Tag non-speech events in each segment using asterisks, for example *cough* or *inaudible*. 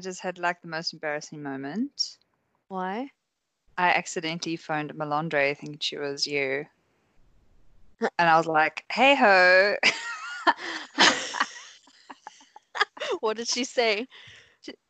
I just had like the most embarrassing moment. Why? I accidentally phoned Melandre thinking she was you. *laughs* And I was like, hey ho. *laughs* what did she say?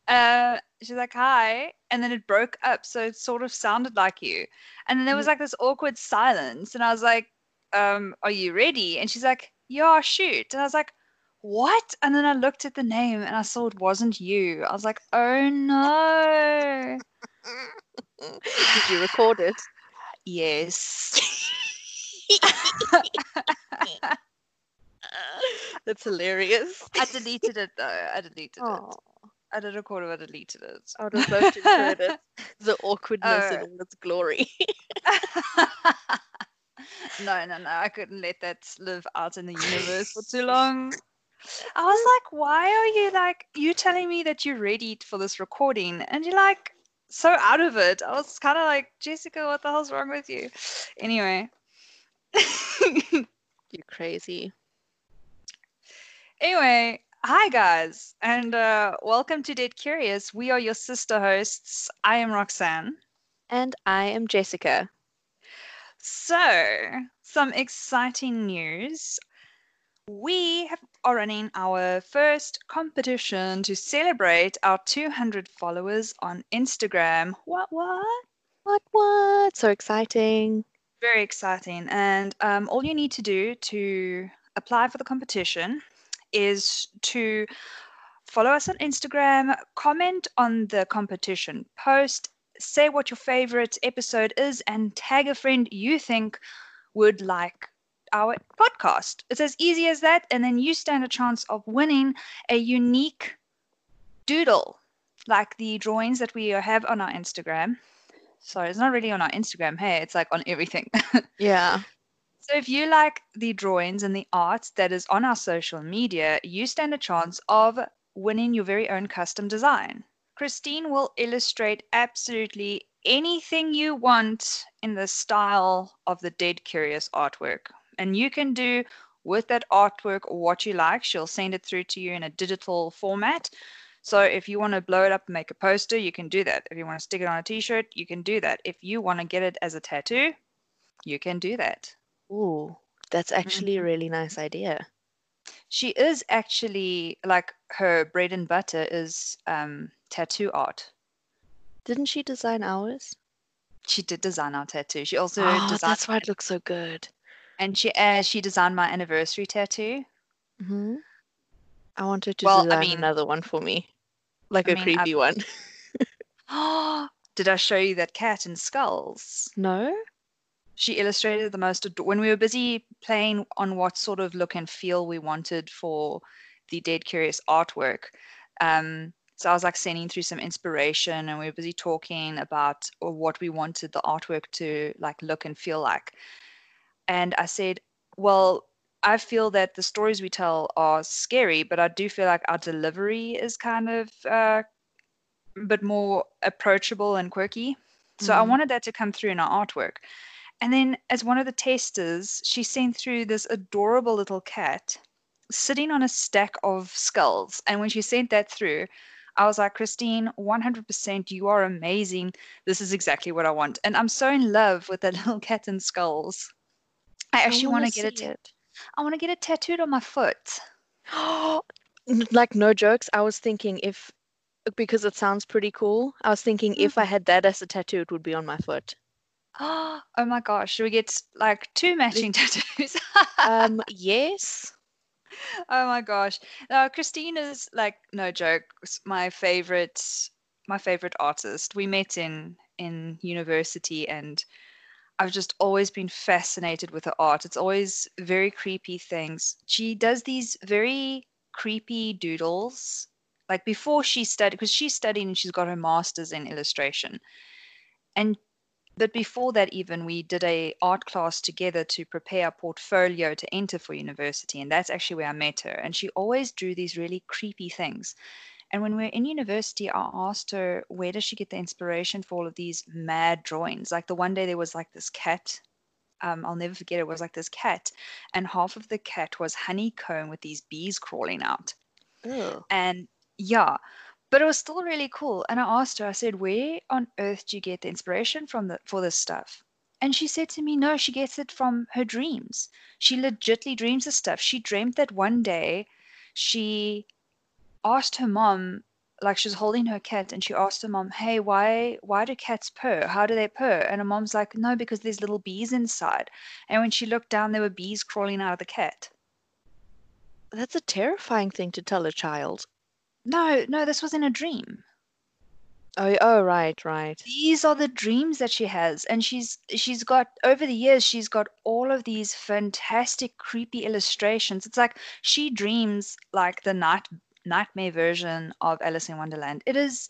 uh, she's like, hi. And then it broke up. So it sort of sounded like you. And then there was Mm. like this awkward silence. And I was like, um, are you ready? And she's like, yeah, shoot. And I was like, what? And then I looked at the name and I saw it wasn't you. I was like, oh no. *laughs* Did you record it? Yes. *laughs* That's hilarious. I deleted it though. I deleted Oh, it. I did record it, I deleted it. I would have loved to heard it. *laughs* The awkwardness Oh. in all its glory. no, no, no. I couldn't let that live out in the universe for too long. I was like, why are you like you telling me that you're ready for this recording and you're like so out of it. I was kind of like, Jessica, what the hell's wrong with you? Anyway. *laughs* You're crazy. anyway, hi guys, and uh, welcome to Dead Curious. We are your sister hosts. I am Roxanne. And I am Jessica. So, some exciting news. We have, are running our first competition to celebrate our 200 followers on Instagram. What, what? What, what? So exciting. Very exciting. And um, all you need to do to apply for the competition is to follow us on Instagram, comment on the competition post, say what your favorite episode is, and tag a friend you think would like our podcast. It's as easy as that. And then you stand a chance of winning a unique doodle, like the drawings that we have on our Instagram. Sorry, it's not really on our Instagram. Hey, it's like on everything. *laughs* Yeah. So if you like the drawings and the art that is on our social media, you stand a chance of winning your very own custom design. Christine will illustrate absolutely anything you want in the style of the Dead Curious artwork. And you can do with that artwork or what you like. She'll send it through to you in a digital format. So if you want to blow it up and make a poster, you can do that. If you want to stick it on a t-shirt, you can do that. If you want to get it as a tattoo, you can do that. Ooh, that's actually a really nice idea. She is actually like her bread and butter is um, tattoo art. Didn't she design ours? She did design our tattoo. She also Oh, designed, that's why it looks so good. And she uh, she designed my anniversary tattoo. hmm I wanted to Well, I mean- another one for me, like I a mean, I- creepy one. *gasps* did I show you that cat in skulls? No? She illustrated the most ado- when we were busy playing on what sort of look and feel we wanted for the Dead Curious artwork. Um, so I was like sending through some inspiration, and we were busy talking about or what we wanted the artwork to like look and feel like. And I said, well, I feel that the stories we tell are scary, but I do feel like our delivery is kind of uh, a bit more approachable and quirky. So I Mhm. wanted that to come through in our artwork. And then, as one of the testers, she sent through this adorable little cat sitting on a stack of skulls. And when she sent that through, I was like, Christine, 100%, you are amazing. This is exactly what I want. And I'm so in love with that *laughs* little cat and skulls. I actually want wanna get it. it. I want to get it tattooed on my foot. *gasps* Like no jokes. I was thinking if because it sounds pretty cool. I was thinking if I had that as a tattoo, it would be on my foot. *gasps* Oh my gosh, should we get like two matching *laughs* tattoos? Um, *laughs* yes. Oh my gosh. Uh, Christine is like no joke, my favorite my favorite artist. We met in in university and I've just always been fascinated with her art. It's always very creepy things. She does these very creepy doodles. Like before she studied because she's studying and she's got her masters in illustration. And but before that even we did a art class together to prepare a portfolio to enter for university and that's actually where i met her and she always drew these really creepy things and when we're in university i asked her where does she get the inspiration for all of these mad drawings like the one day there was like this cat um, i'll never forget it was like this cat and half of the cat was honeycomb with these bees crawling out Ugh. and yeah but it was still really cool. And I asked her, I said, where on earth do you get the inspiration from the, for this stuff? And she said to me, no, she gets it from her dreams. She legitly dreams of stuff. She dreamt that one day she asked her mom, like she was holding her cat, and she asked her mom, "Hey, why why do cats purr? How do they purr?" And her mom's like, "No, because there's little bees inside." And when she looked down, there were bees crawling out of the cat. That's a terrifying thing to tell a child. No, no, this was in a dream. Oh, oh, right, right. These are the dreams that she has, and she's she's got over the years she's got all of these fantastic creepy illustrations. It's like she dreams like the night nightmare version of Alice in Wonderland. It is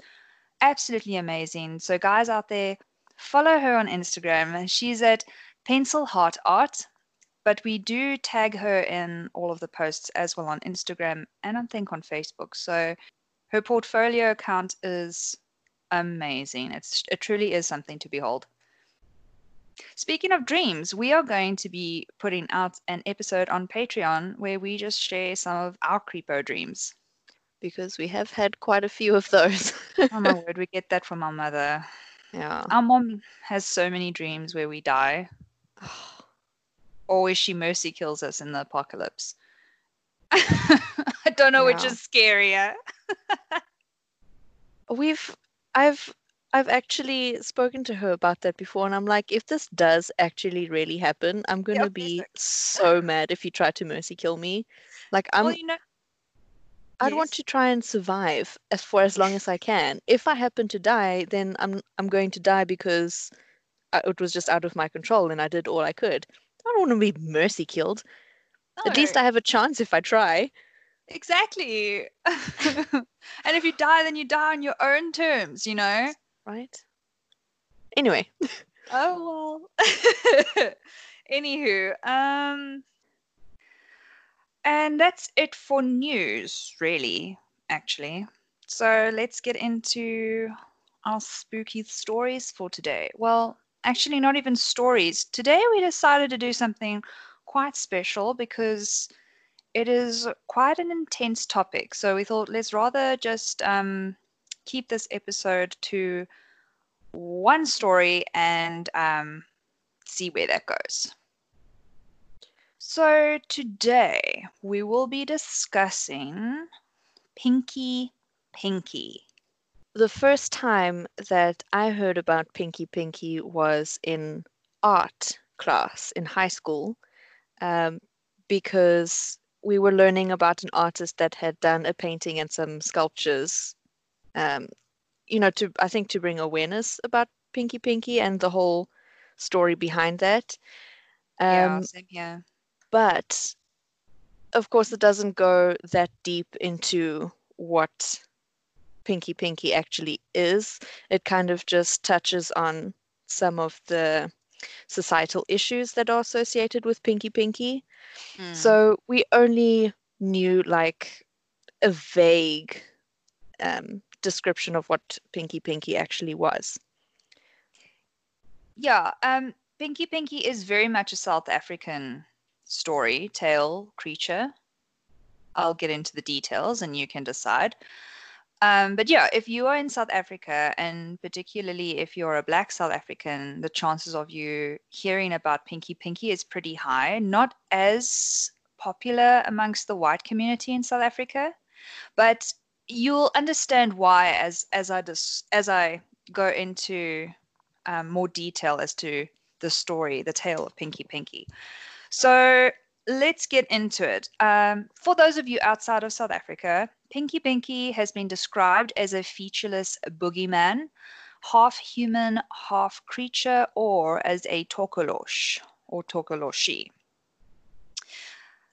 absolutely amazing. So guys out there, follow her on Instagram. She's at Pencil Heart Art, but we do tag her in all of the posts as well on Instagram and I think on Facebook. So her portfolio account is amazing. It's it truly is something to behold. Speaking of dreams, we are going to be putting out an episode on Patreon where we just share some of our creepo dreams. Because we have had quite a few of those. oh my *laughs* word, we get that from our mother. Yeah. Our mom has so many dreams where we die. *sighs* or where she mercy kills us in the apocalypse. *laughs* I don't know yeah. which is scarier. *laughs* We've I've I've actually spoken to her about that before, and I'm like, if this does actually really happen, I'm gonna be so mad if you try to mercy kill me. Like I'm, well, you know, I'd yes. want to try and survive as for as long as I can. If I happen to die, then I'm I'm going to die because I, it was just out of my control, and I did all I could. I don't want to be mercy killed. No. At least I have a chance if I try. Exactly. *laughs* and if you die, then you die on your own terms, you know? Right. Anyway. *laughs* oh well. *laughs* Anywho, um and that's it for news, really, actually. So let's get into our spooky stories for today. Well, actually not even stories. Today we decided to do something quite special because it is quite an intense topic. So we thought let's rather just um, keep this episode to one story and um, see where that goes. So today we will be discussing Pinky Pinky. The first time that I heard about Pinky Pinky was in art class in high school um, because we were learning about an artist that had done a painting and some sculptures um, you know to i think to bring awareness about pinky pinky and the whole story behind that um, yeah, same here. But of course it doesn't go that deep into what pinky pinky actually is it kind of just touches on some of the societal issues that are associated with pinky pinky Mm. So we only knew like a vague um, description of what Pinky Pinky actually was. Yeah, um, Pinky Pinky is very much a South African story, tale, creature. I'll get into the details and you can decide. Um, but yeah, if you are in South Africa, and particularly if you're a Black South African, the chances of you hearing about Pinky Pinky is pretty high. Not as popular amongst the white community in South Africa, but you'll understand why as as I dis, as I go into um, more detail as to the story, the tale of Pinky Pinky. So let's get into it. Um, for those of you outside of South Africa, Pinky Pinky has been described as a featureless boogeyman, half human, half creature, or as a tokolosh or tokoloshi.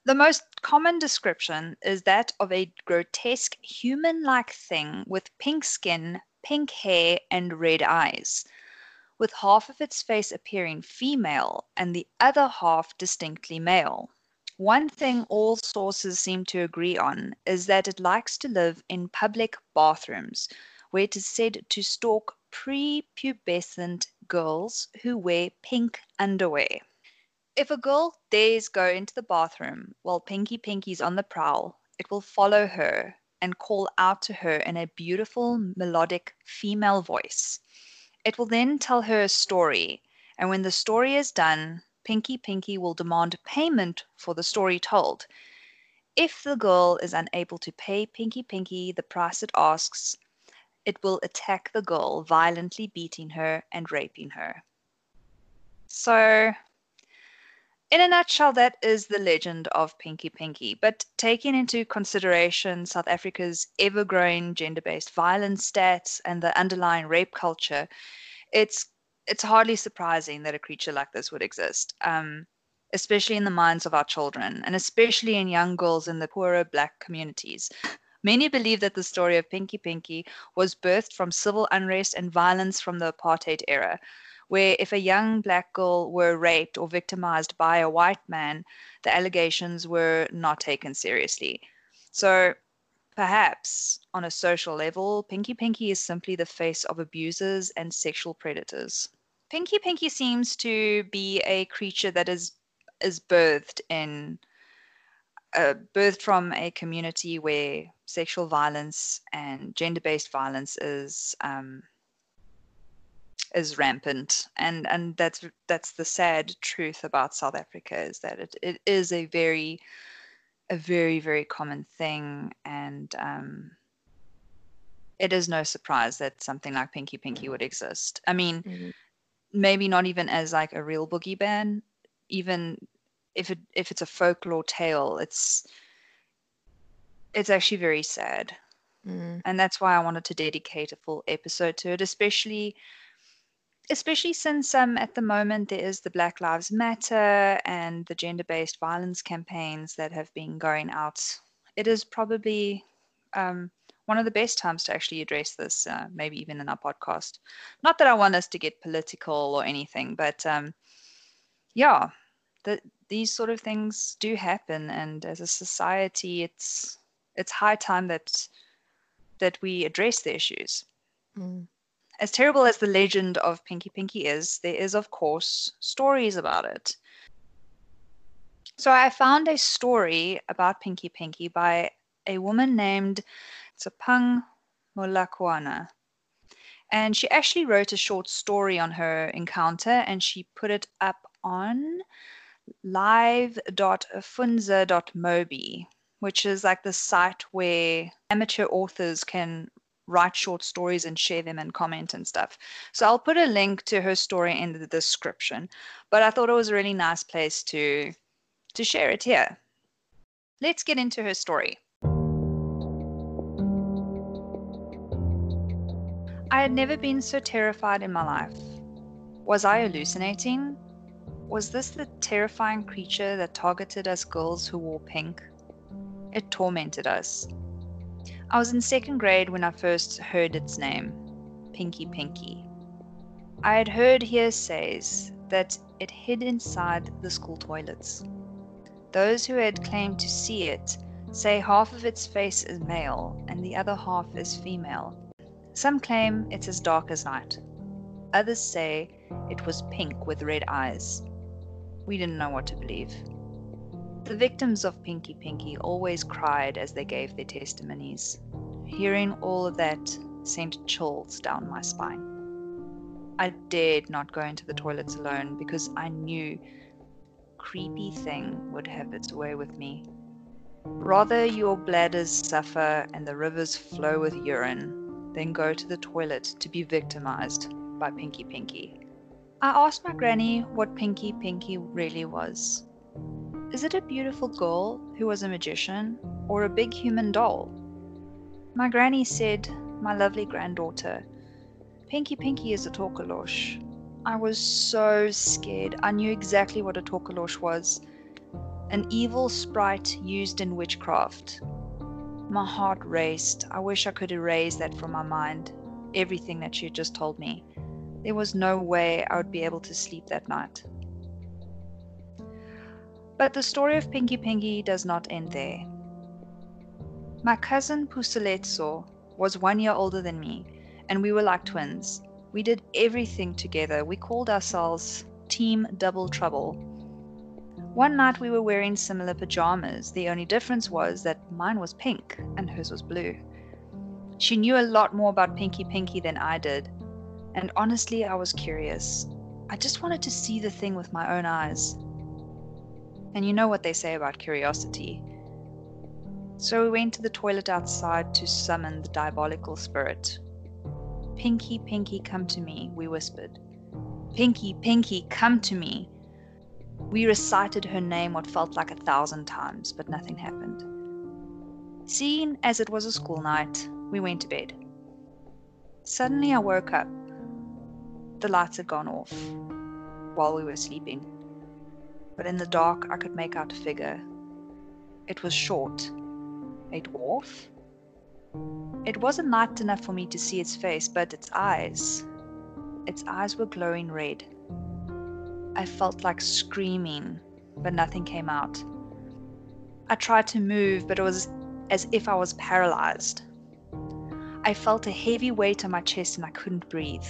The most common description is that of a grotesque human like thing with pink skin, pink hair, and red eyes, with half of its face appearing female and the other half distinctly male. One thing all sources seem to agree on is that it likes to live in public bathrooms, where it is said to stalk prepubescent girls who wear pink underwear. If a girl dares go into the bathroom while Pinky Pinky's on the prowl, it will follow her and call out to her in a beautiful, melodic female voice. It will then tell her a story, and when the story is done, Pinky Pinky will demand payment for the story told. If the girl is unable to pay Pinky Pinky the price it asks, it will attack the girl, violently beating her and raping her. So, in a nutshell, that is the legend of Pinky Pinky. But taking into consideration South Africa's ever growing gender based violence stats and the underlying rape culture, it's it's hardly surprising that a creature like this would exist, um, especially in the minds of our children, and especially in young girls in the poorer black communities. Many believe that the story of Pinky Pinky was birthed from civil unrest and violence from the apartheid era, where if a young black girl were raped or victimized by a white man, the allegations were not taken seriously. So perhaps on a social level, Pinky Pinky is simply the face of abusers and sexual predators. Pinky Pinky seems to be a creature that is is birthed in uh, birthed from a community where sexual violence and gender-based violence is um, is rampant. And and that's that's the sad truth about south africa is that it, it is a very a very very common thing. And um, it is no surprise that something like pinky pinky would exist. I mean mm-hmm. maybe not even as like a real boogeyman. Even if it if it's a folklore tale it's it's actually very sad. Mm. and that's why i wanted to dedicate a full episode to it especially especially since um, at the moment there is the Black Lives Matter and the gender based violence campaigns that have been going out. It is probably um, one of the best times to actually address this, uh, maybe even in our podcast. Not that I want us to get political or anything, but um, yeah, the, these sort of things do happen, and as a society, it's it's high time that that we address the issues. Mm. As terrible as the legend of Pinky Pinky is, there is, of course, stories about it. So I found a story about Pinky Pinky by a woman named Tsapang Molakwana. And she actually wrote a short story on her encounter and she put it up on live.fundza.mobi, which is like the site where amateur authors can write short stories and share them and comment and stuff. So I'll put a link to her story in the description. But I thought it was a really nice place to to share it here. Let's get into her story. I had never been so terrified in my life. Was I hallucinating? Was this the terrifying creature that targeted us girls who wore pink? It tormented us. I was in second grade when I first heard its name, Pinky Pinky. I had heard hearsays that it hid inside the school toilets. Those who had claimed to see it say half of its face is male and the other half is female. Some claim it's as dark as night. Others say it was pink with red eyes. We didn't know what to believe. The victims of Pinky Pinky always cried as they gave their testimonies. Hearing all of that sent chills down my spine. I dared not go into the toilets alone because I knew creepy thing would have its way with me. Rather your bladders suffer and the rivers flow with urine than go to the toilet to be victimized by Pinky Pinky. I asked my granny what Pinky Pinky really was. Is it a beautiful girl who was a magician, or a big human doll? My granny said, My lovely granddaughter, Pinky Pinky is a tokoloshe. I was so scared. I knew exactly what a tokoloshe was an evil sprite used in witchcraft. My heart raced. I wish I could erase that from my mind, everything that she had just told me. There was no way I would be able to sleep that night. But the story of Pinky Pinky does not end there. My cousin Puseletso was one year older than me, and we were like twins. We did everything together. We called ourselves Team Double Trouble. One night we were wearing similar pajamas. The only difference was that mine was pink and hers was blue. She knew a lot more about Pinky Pinky than I did. And honestly, I was curious. I just wanted to see the thing with my own eyes. And you know what they say about curiosity. So we went to the toilet outside to summon the diabolical spirit. Pinky, Pinky, come to me, we whispered. Pinky, Pinky, come to me. We recited her name what felt like a thousand times, but nothing happened. Seeing as it was a school night, we went to bed. Suddenly I woke up. The lights had gone off while we were sleeping, but in the dark I could make out a figure. It was short, a dwarf. It wasn't light enough for me to see its face, but its eyes. Its eyes were glowing red. I felt like screaming, but nothing came out. I tried to move, but it was as if I was paralyzed. I felt a heavy weight on my chest and I couldn't breathe.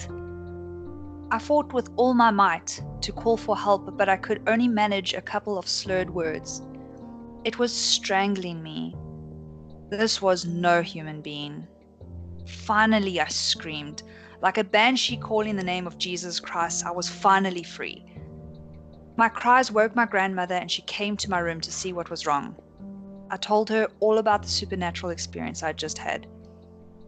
I fought with all my might to call for help, but I could only manage a couple of slurred words. It was strangling me. This was no human being. Finally, I screamed. Like a banshee calling the name of Jesus Christ, I was finally free. My cries woke my grandmother, and she came to my room to see what was wrong. I told her all about the supernatural experience I'd just had.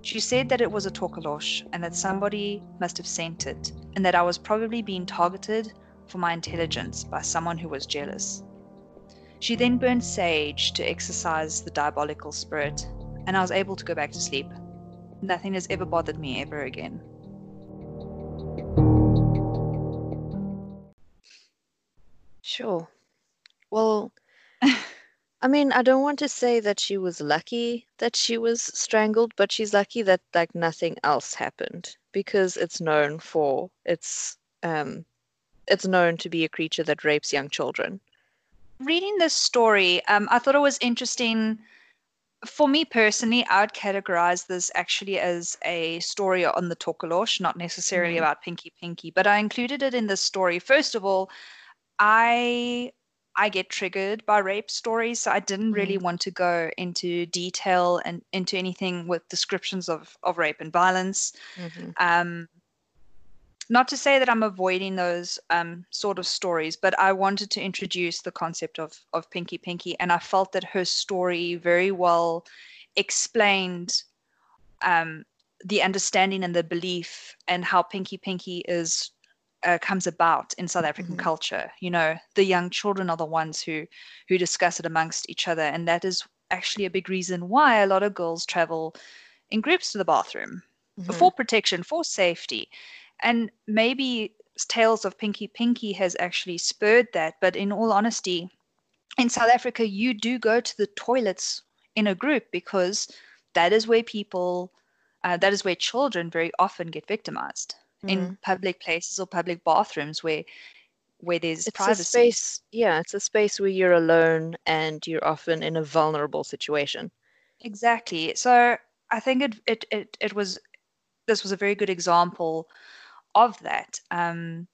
She said that it was a tokoloshe and that somebody must have sent it, and that I was probably being targeted for my intelligence by someone who was jealous. She then burned sage to exorcise the diabolical spirit, and I was able to go back to sleep. Nothing has ever bothered me ever again. Sure. Well, I mean, I don't want to say that she was lucky that she was strangled, but she's lucky that like nothing else happened because it's known for its um it's known to be a creature that rapes young children. Reading this story, um, I thought it was interesting. For me personally, I would categorize this actually as a story on the tokoloshe, not necessarily Mhm. about Pinky Pinky, but I included it in this story. First of all, I I get triggered by rape stories, so I didn't really want to go into detail and into anything with descriptions of of rape and violence. Mhm. Um, not to say that I'm avoiding those um, sort of stories, but I wanted to introduce the concept of of Pinky Pinky, and I felt that her story very well explained um, the understanding and the belief and how Pinky Pinky is uh, comes about in South African Mhm. culture. You know, the young children are the ones who who discuss it amongst each other, and that is actually a big reason why a lot of girls travel in groups to the bathroom Mhm. for protection, for safety. And maybe Tales of Pinky Pinky has actually spurred that. But in all honesty, in South Africa, you do go to the toilets in a group because that is where people, uh, that is where children very often get victimized in public places or public bathrooms where where there's It's privacy. a space, yeah, it's a space where you're alone and you're often in a vulnerable situation. Exactly. So I think it it it, it was this was a very good example of that. Um,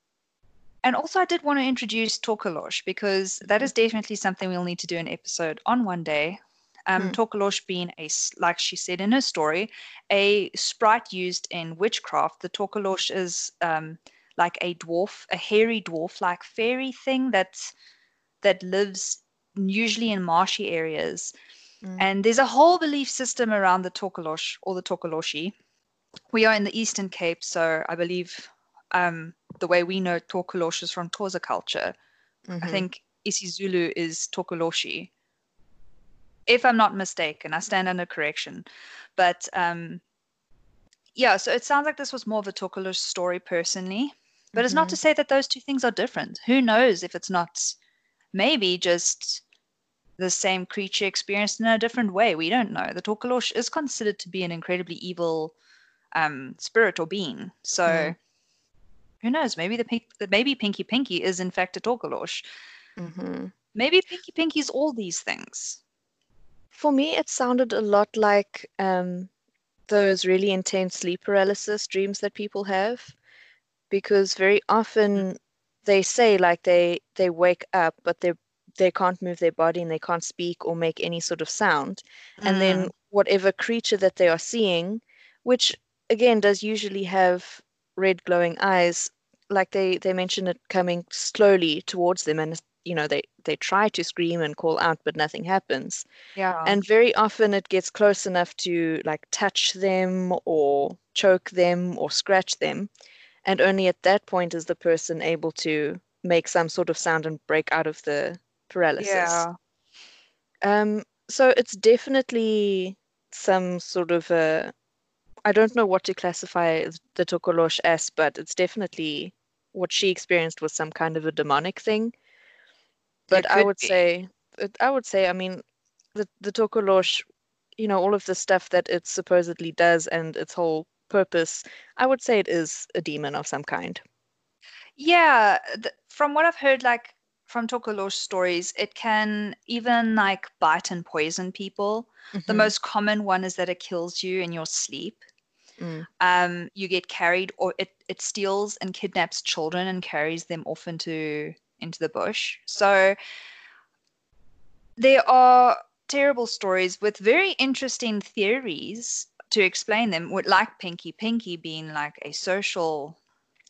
and also, I did want to introduce Tokoloshe because that is definitely something we'll need to do an episode on one day. Um, Hmm. Tokoloshe being a, like she said in her story, a sprite used in witchcraft. The Tokoloshe is um, like a dwarf, a hairy dwarf-like fairy thing that's that lives usually in marshy areas. Mm. And there's a whole belief system around the Tokoloshe or the Tokoloshi. We are in the Eastern Cape, so I believe um, the way we know Tokoloshe is from Xhosa culture. I Mhm. think isiZulu is Tokoloshi. If I'm not mistaken, I stand under correction. But um, yeah, so it sounds like this was more of a Tokolosh story personally. But it's not to say that those two things are different. Who knows if it's not maybe just the same creature experienced in a different way. We don't know. The Tokolosh is considered to be an incredibly evil um, spirit or being. So Mm. who knows? Maybe the pink, maybe Pinky Pinky is in fact a Tokolosh. Mhm. Maybe Pinky Pinky is all these things. For me, it sounded a lot like um, those really intense sleep paralysis dreams that people have, because very often they say like they they wake up, but their they can't move their body and they can't speak or make any sort of sound. And then Mm. whatever creature that they are seeing, which again does usually have red glowing eyes, like they they mention it coming slowly towards them and you know they they try to scream and call out but nothing happens Yeah. and very often it gets close enough to like touch them or choke them or scratch them and only at that point is the person able to make some sort of sound and break out of the paralysis yeah. um so it's definitely some sort of a i don't know what to classify the tokolosh as but it's definitely what she experienced was some kind of a demonic thing but I would be. say, I would say, I mean, the the Tokolosh, you know, all of the stuff that it supposedly does and its whole purpose, I would say it is a demon of some kind. Yeah, th- from what I've heard, like from Tokolosh stories, it can even like bite and poison people. The Mhm. most common one is that it kills you in your sleep. Mm. Um, you get carried, or it it steals and kidnaps children and carries them off into into the bush. So there are terrible stories with very interesting theories to explain them, with like Pinky Pinky being like a social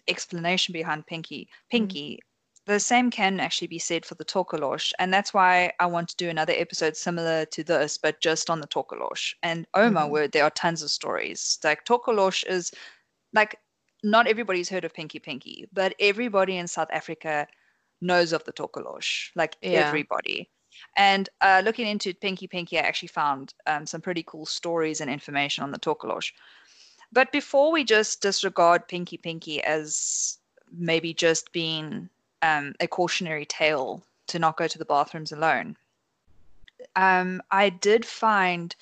explanation behind Pinky Pinky. The same can actually be said for the Tokolosh, and that's why I want to do another episode similar to this, but just on the Tokolosh. And Oma, Mhm. where there are tons of stories. Like Tokolosh is like not everybody's heard of Pinky Pinky, but everybody in South Africa knows of the Tokolosh. Like Yeah. everybody. And uh, looking into Pinky Pinky, I actually found um, some pretty cool stories and information on the Tokolosh. But before we just disregard Pinky Pinky as maybe just being um, a cautionary tale to not go to the bathrooms alone, um, I did find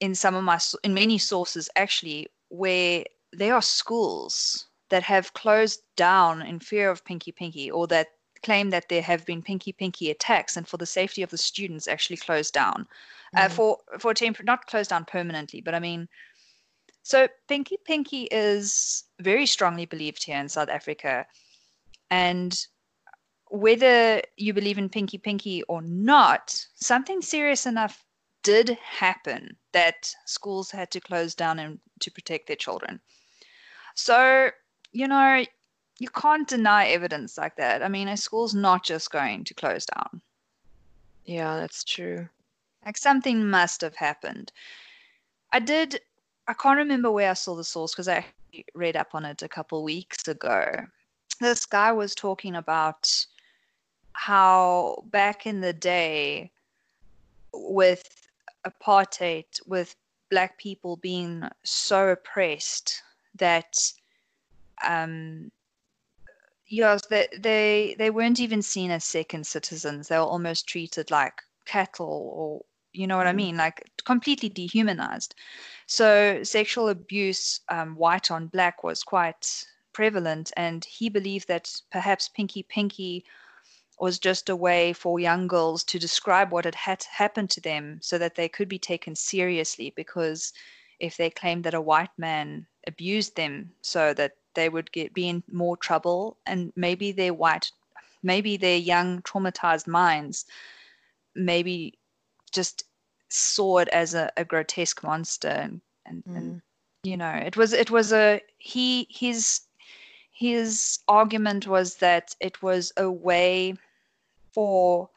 in some of my in many sources actually where there are schools that have closed down in fear of Pinky Pinky or that claim that there have been Pinky Pinky attacks and for the safety of the students actually closed down. Uh, Mm. for for temp not closed down permanently but I mean so Pinky Pinky is very strongly believed here in South Africa. And whether you believe in Pinky Pinky or not something serious enough did happen that schools had to close down and to protect their children. So you know you can't deny evidence like that. I mean a school's not just going to close down. Yeah, that's true. like something must have happened. I did i can't remember where i saw the source because i read up on it a couple weeks ago. This guy was talking about how back in the day with apartheid with black people being so oppressed that um yes they they they weren't even seen as second citizens. They were almost treated like cattle or you know what i Mm. mean? Like completely dehumanized. So sexual abuse um, white on black was quite prevalent and he believed that perhaps pinky pinky was just a way for young girls to describe what had, had happened to them so that they could be taken seriously because if they claimed that a white man abused them so that they would get be in more trouble and maybe their white maybe their young traumatized minds maybe just saw it as a, a grotesque monster and, and, and Mm. you know it was it was a he his his argument was that it was a way for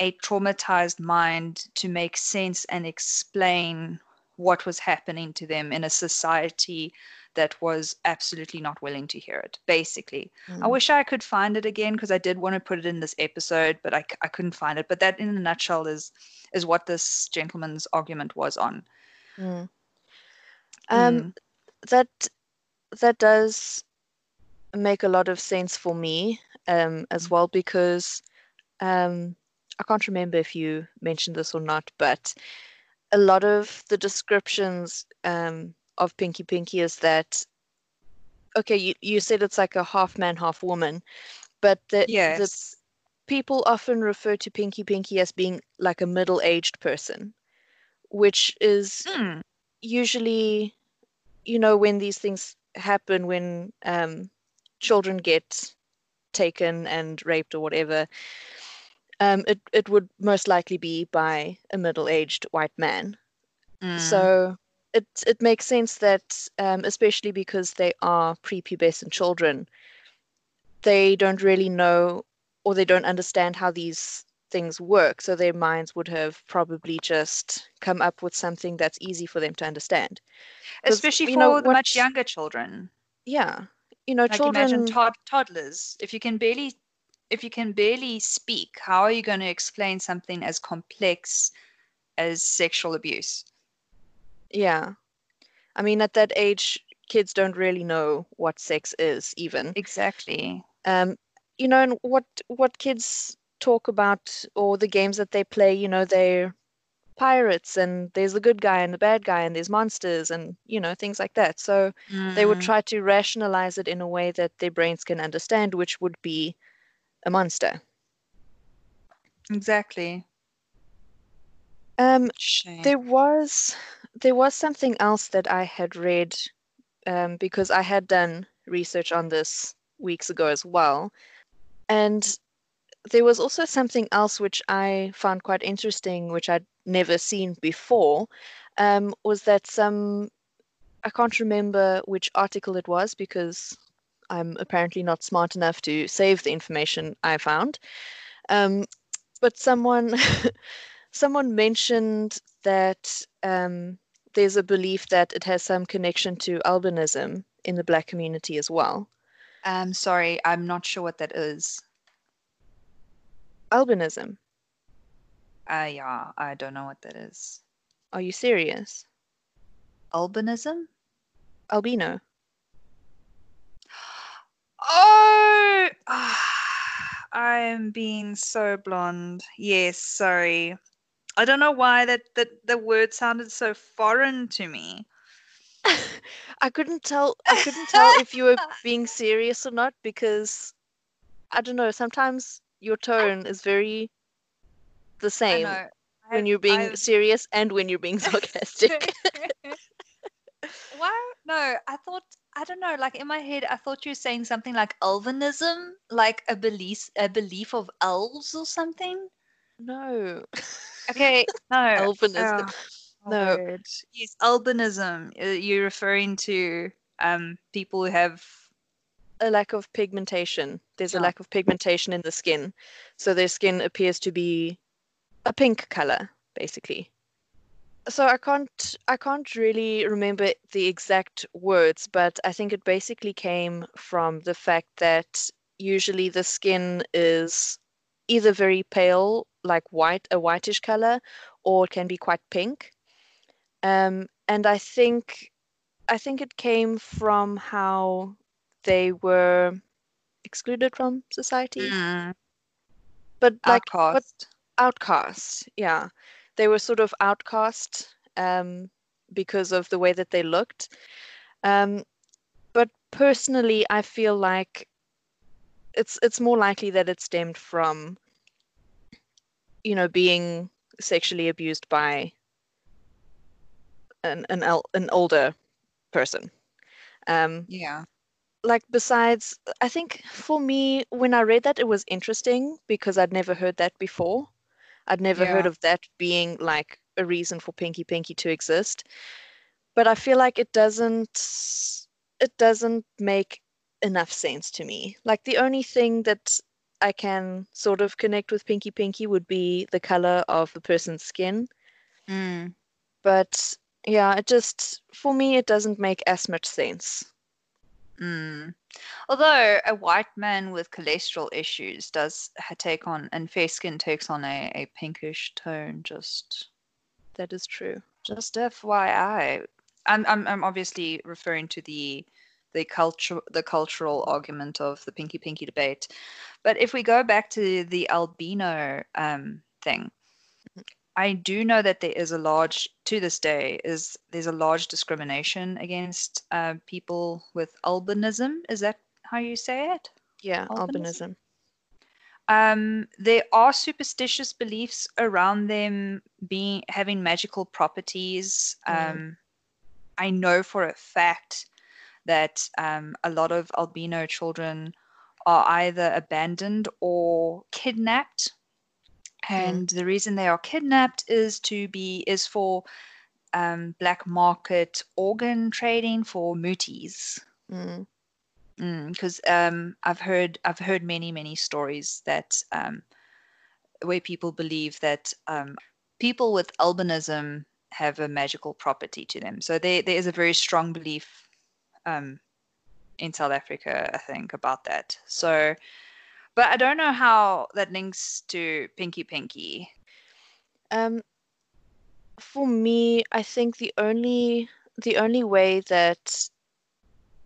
a traumatized mind to make sense and explain what was happening to them in a society that was absolutely not willing to hear it basically i Mm. wish i could find it again because i did want to put it in this episode but I, I couldn't find it but that in a nutshell is is what this gentleman's argument was on Mm. Um, Mm. that that does make a lot of sense for me um, as well because um, I can't remember if you mentioned this or not, but a lot of the descriptions um, of Pinky Pinky is that okay, you, you said it's like a half man, half woman, but the, the people often refer to Pinky Pinky as being like a middle aged person, which is Mm. usually, you know, when these things happen, when um, children get taken and raped or whatever, um, it it would most likely be by a middle-aged white man. Mm. So it it makes sense that, um, especially because they are prepubescent children, they don't really know or they don't understand how these things work. So their minds would have probably just come up with something that's easy for them to understand. especially for know, the much younger children. Yeah, you know, Like children. imagine tod- toddlers. If you can barely, if you can barely speak, how are you going to explain something as complex as sexual abuse? Yeah. I mean, at that age, kids don't really know what sex is, even. Exactly. Um, you know, and what what kids talk about or the games that they play, you know, they're pirates and there's the good guy and the bad guy and there's monsters and, you know, things like that. So they would Mm, try to rationalize it in a way that their brains can understand, which would be a monster. exactly. Um, Shame. There was there was something else that I had read um, because I had done research on this weeks ago as well, and there was also something else which I found quite interesting, which I'd never seen before, um, was that some I can't remember which article it was because I'm apparently not smart enough to save the information I found, um, but someone *laughs* someone mentioned that um, there's a belief that it has some connection to albinism in the black community as well. Um, sorry, I'm not sure what that is. Albinism? Uh, yeah, I don't know what that is. Are you serious? Albinism? Albino? *gasps* Oh, *sighs* I'm being so blonde. Yes, sorry. I don't know why that, that the word sounded so foreign to me. *laughs* I couldn't tell. I couldn't tell if you were *laughs* being serious or not because I don't know. Sometimes your tone is very the same know. when you're being I've- serious and when you're being sarcastic. *laughs* Why? No, I thought I don't know. Like in my head, I thought you were saying something like Elvinism, like a belief, a belief of elves or something. No. Okay, *laughs* no. Elvinism. Oh, No. word. Yes, albinism. Uh, You're referring to um people who have. a lack of pigmentation. There's a lack of pigmentation in the skin. So their skin appears to be a pink color, basically. So I can't I can't really remember the exact words, but I think it basically came from the fact that usually the skin is either very pale, like white, a whitish color, or it can be quite pink. Um, and I think I think it came from how they were excluded from society. Mm, But like what outcast. yeah. They were sort of outcast um, because of the way that they looked. Um, but personally, I feel like it's it's more likely that it stemmed from, you know, being sexually abused by an an, el- an older person. Um, Yeah. like besides i think for me when i read that it was interesting because i'd never heard that before i'd never heard of that being like a reason for pinky pinky to exist but i feel like it doesn't it doesn't make enough sense to me like the only thing that i can sort of connect with pinky pinky would be the color of the person's skin Mm. but yeah it just for me it doesn't make as much sense Mm. Although a white man with cholesterol issues does take on, and fair skin takes on a, a pinkish tone, just that is true just FYI. I'm, I'm I'm obviously referring to the the culture the cultural argument of the pinky pinky debate. But if we go back to the albino um, thing, I do know that there is a large to this day is there's a large discrimination against uh, people with albinism. Is that how you say it? yeah Albinism? albinism Um, there are superstitious beliefs around them being having magical properties. Mm. Um, I know for a fact that um, a lot of albino children are either abandoned or kidnapped and the reason they are kidnapped is to be is for um, black market organ trading for muties. Mm. Because um, I've heard I've heard many many stories that um, where people believe that um, people with albinism have a magical property to them. So there there is a very strong belief um, in South Africa, I think, about that. So, but I don't know how that links to Pinky Pinky. Um, for me, I think the only the only way that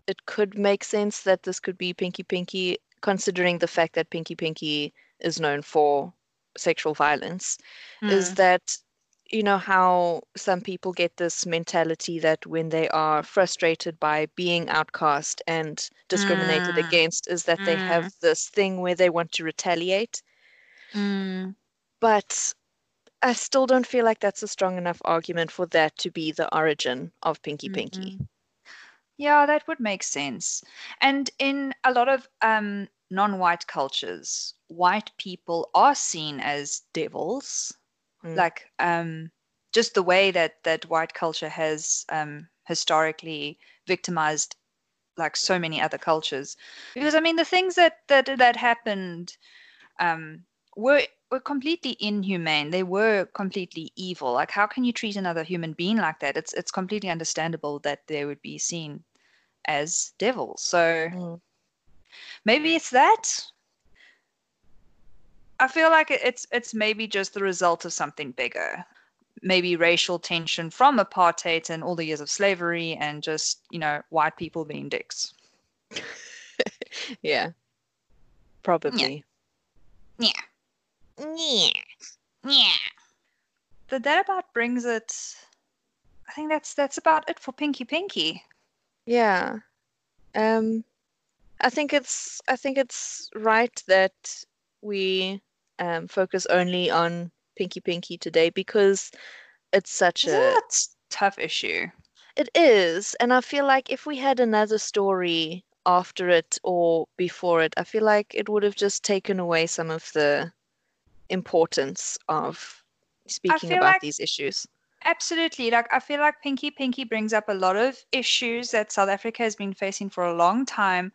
it could make sense that this could be Pinky Pinky, considering the fact that Pinky Pinky is known for sexual violence, mm. is hmm. that you know how some people get this mentality that when they are frustrated by being outcast and discriminated mm. against is that mm. they have this thing where they want to retaliate mm. but i still don't feel like that's a strong enough argument for that to be the origin of pinky pinky yeah that would make sense and in a lot of um, non-white cultures white people are seen as devils Mm. Like um, just the way that that white culture has um, historically victimized like so many other cultures. Because I mean, the things that that that happened um, were were completely inhumane. They were completely evil. Like, how can you treat another human being like that? It's it's completely understandable that they would be seen as devils. So mm. maybe it's that. I feel like it's it's maybe just the result of something bigger. Maybe racial tension from apartheid and all the years of slavery and just, you know, white people being dicks. *laughs* yeah. Probably. Yeah. Yeah. Yeah. But that about brings it I think that's that's about it for Pinky Pinky. Yeah. Um I think it's I think it's right that we um, focus only on Pinky Pinky today because it's such a tough issue. It is, and I feel like if we had another story after it or before it, I feel like it would have just taken away some of the importance of speaking about like, these issues. Absolutely. Like I feel like Pinky Pinky brings up a lot of issues that South Africa has been facing for a long time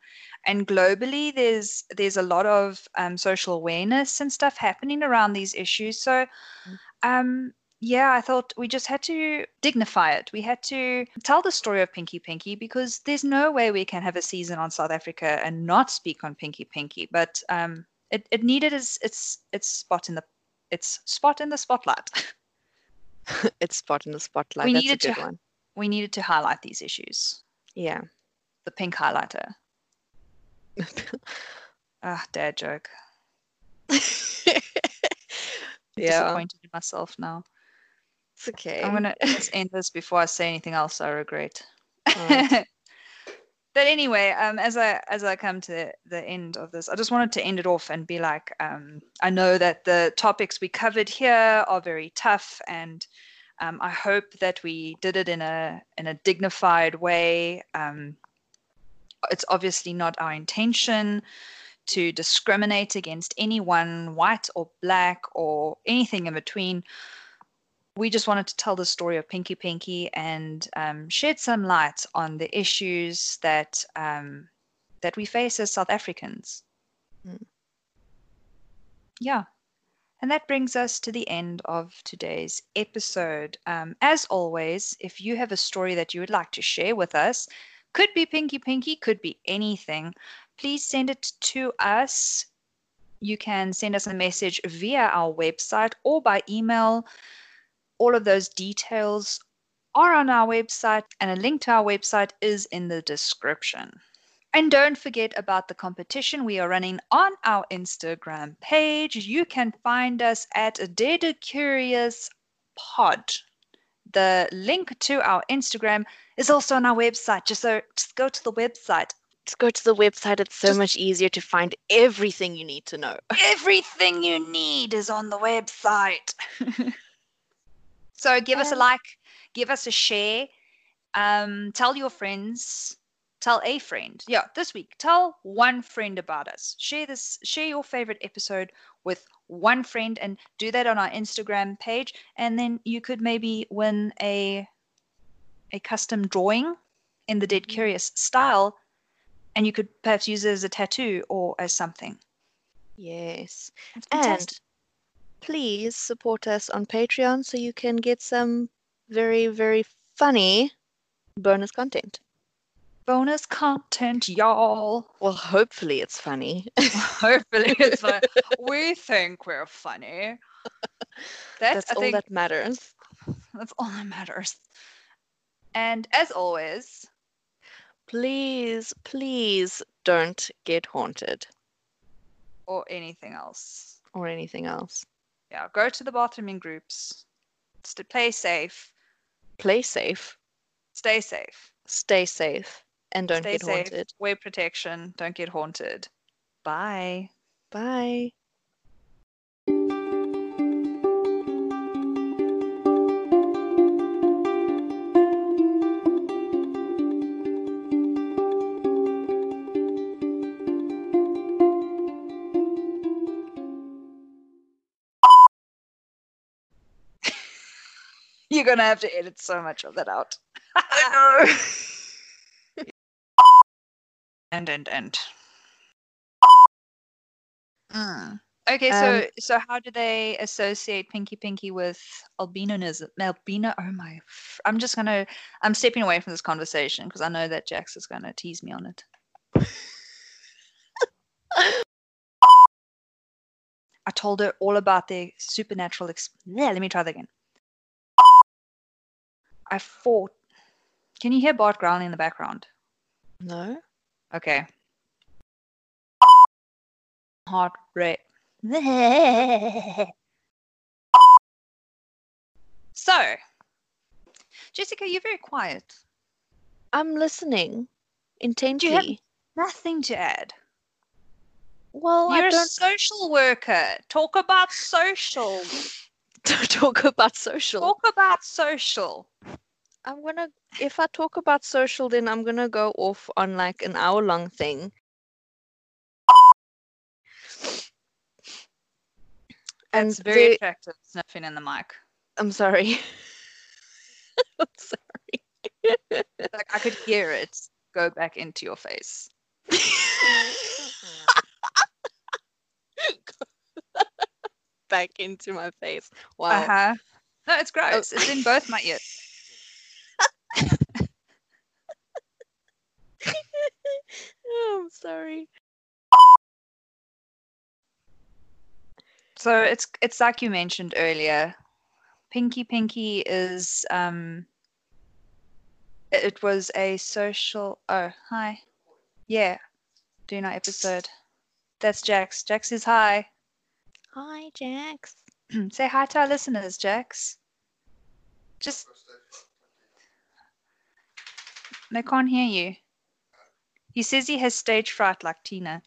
and globally there's there's a lot of um, social awareness and stuff happening around these issues. So mm. um, yeah i thought we just had to dignify it. We had to tell the story of pinky pinky because there's no way we can have a season on south africa and not speak on pinky pinky. But um, it, it needed its its its spot in the its spot in the spotlight. *laughs* Its spot in the spotlight. We That's needed to one. we needed to highlight these issues. Yeah. The pink highlighter *laughs* ah, dad joke. *laughs* yeah. Disappointed in myself now. It's okay. I'm gonna *laughs* just end this before I say anything else I regret. But anyway, um, as I as I come to the, the end of this, I just wanted to end it off and be like, um, I know that the topics we covered here are very tough, and um, I hope that we did it in a in a dignified way. Um, it's obviously not our intention to discriminate against anyone, white or black or anything in between. We just wanted to tell the story of Pinky Pinky and um, shed some light on the issues that um, that we face as South Africans. Mm. Yeah. And that brings us to the end of today's episode. Um, as always, if you have a story that you would like to share with us, could be Pinky Pinky, could be anything. Please send it to us. You can send us a message via our website or by email. All of those details are on our website, and a link to our website is in the description. And don't forget about the competition we are running on our Instagram page. You can find us at Dead Curious Pod. The link to our Instagram is also on our website. Just so just go to the website. Just go to the website. It's so just, much easier to find everything you need to know. *laughs* Everything you need is on the website. *laughs* so give um, us a like, give us a share, um, tell your friends, tell a friend. Yeah, this week, tell one friend about us. Share this, share your favorite episode with one friend and do that on our Instagram page. And then you could maybe win a a custom drawing in the Dead Mm-hmm. Curious style. And you could perhaps use it as a tattoo or as something. Yes. And please support us on Patreon so you can get some very, very funny bonus content. Bonus content, y'all. Well, hopefully it's funny. Hopefully, it's like we think we're funny. *laughs* That's, That's all think that matters. that's all that matters. And as always, Please, please don't get haunted or anything else, or anything else. yeah, go to the bathroom in groups. Stay play safe, Play safe, stay safe, stay safe, and don't stay get safe. haunted. Wear protection. Don't get haunted. Bye. Bye. *laughs* You're gonna have to edit so much of that out. I know. *laughs* and and and. Mm. Okay, Um, so so how do they associate Pinky Pinky with albinoism? Albino? Oh my! f- I'm just gonna. I'm stepping away from this conversation because I know that Jax is gonna tease me on it. *laughs* I told her all about their supernatural. Ex- yeah, let me try that again. I fought. Can you hear Bart growling in the background? No? Okay. Heart rate. *laughs* so, Jessica, you're very quiet. I'm listening intently. have- Nothing to add. Well, you're I a don't social worker. Talk about social. *laughs* don't talk about social. Talk about social. I'm gonna if I talk about social then I'm gonna go off on like an hour long thing. And It's very there- attractive sniffing in the mic. I'm sorry. *laughs* I'm sorry. Like I could hear it go back into your face. *laughs* Back into my face. Wow. Uh huh. No, it's gross. It's in both my ears. *laughs* oh, I'm sorry. So it's it's like you mentioned earlier. Pinky Pinky is um it it was a social oh hi. Yeah. do not episode. That's Jax. Jax is hi. Hi, Jax. *clears throat* Say hi to our listeners, Jax. Just they can't hear you. He says he has stage fright like Tina.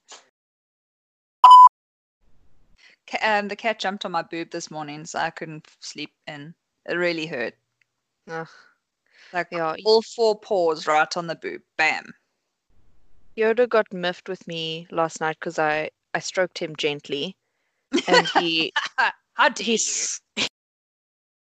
Um, the cat jumped on my boob this morning, so I couldn't sleep in. It really hurt. Ugh. Like Yeah, all four paws right on the boob. Bam. Yoda got miffed with me last night because I, I stroked him gently. And he *laughs* How dare he, you? s-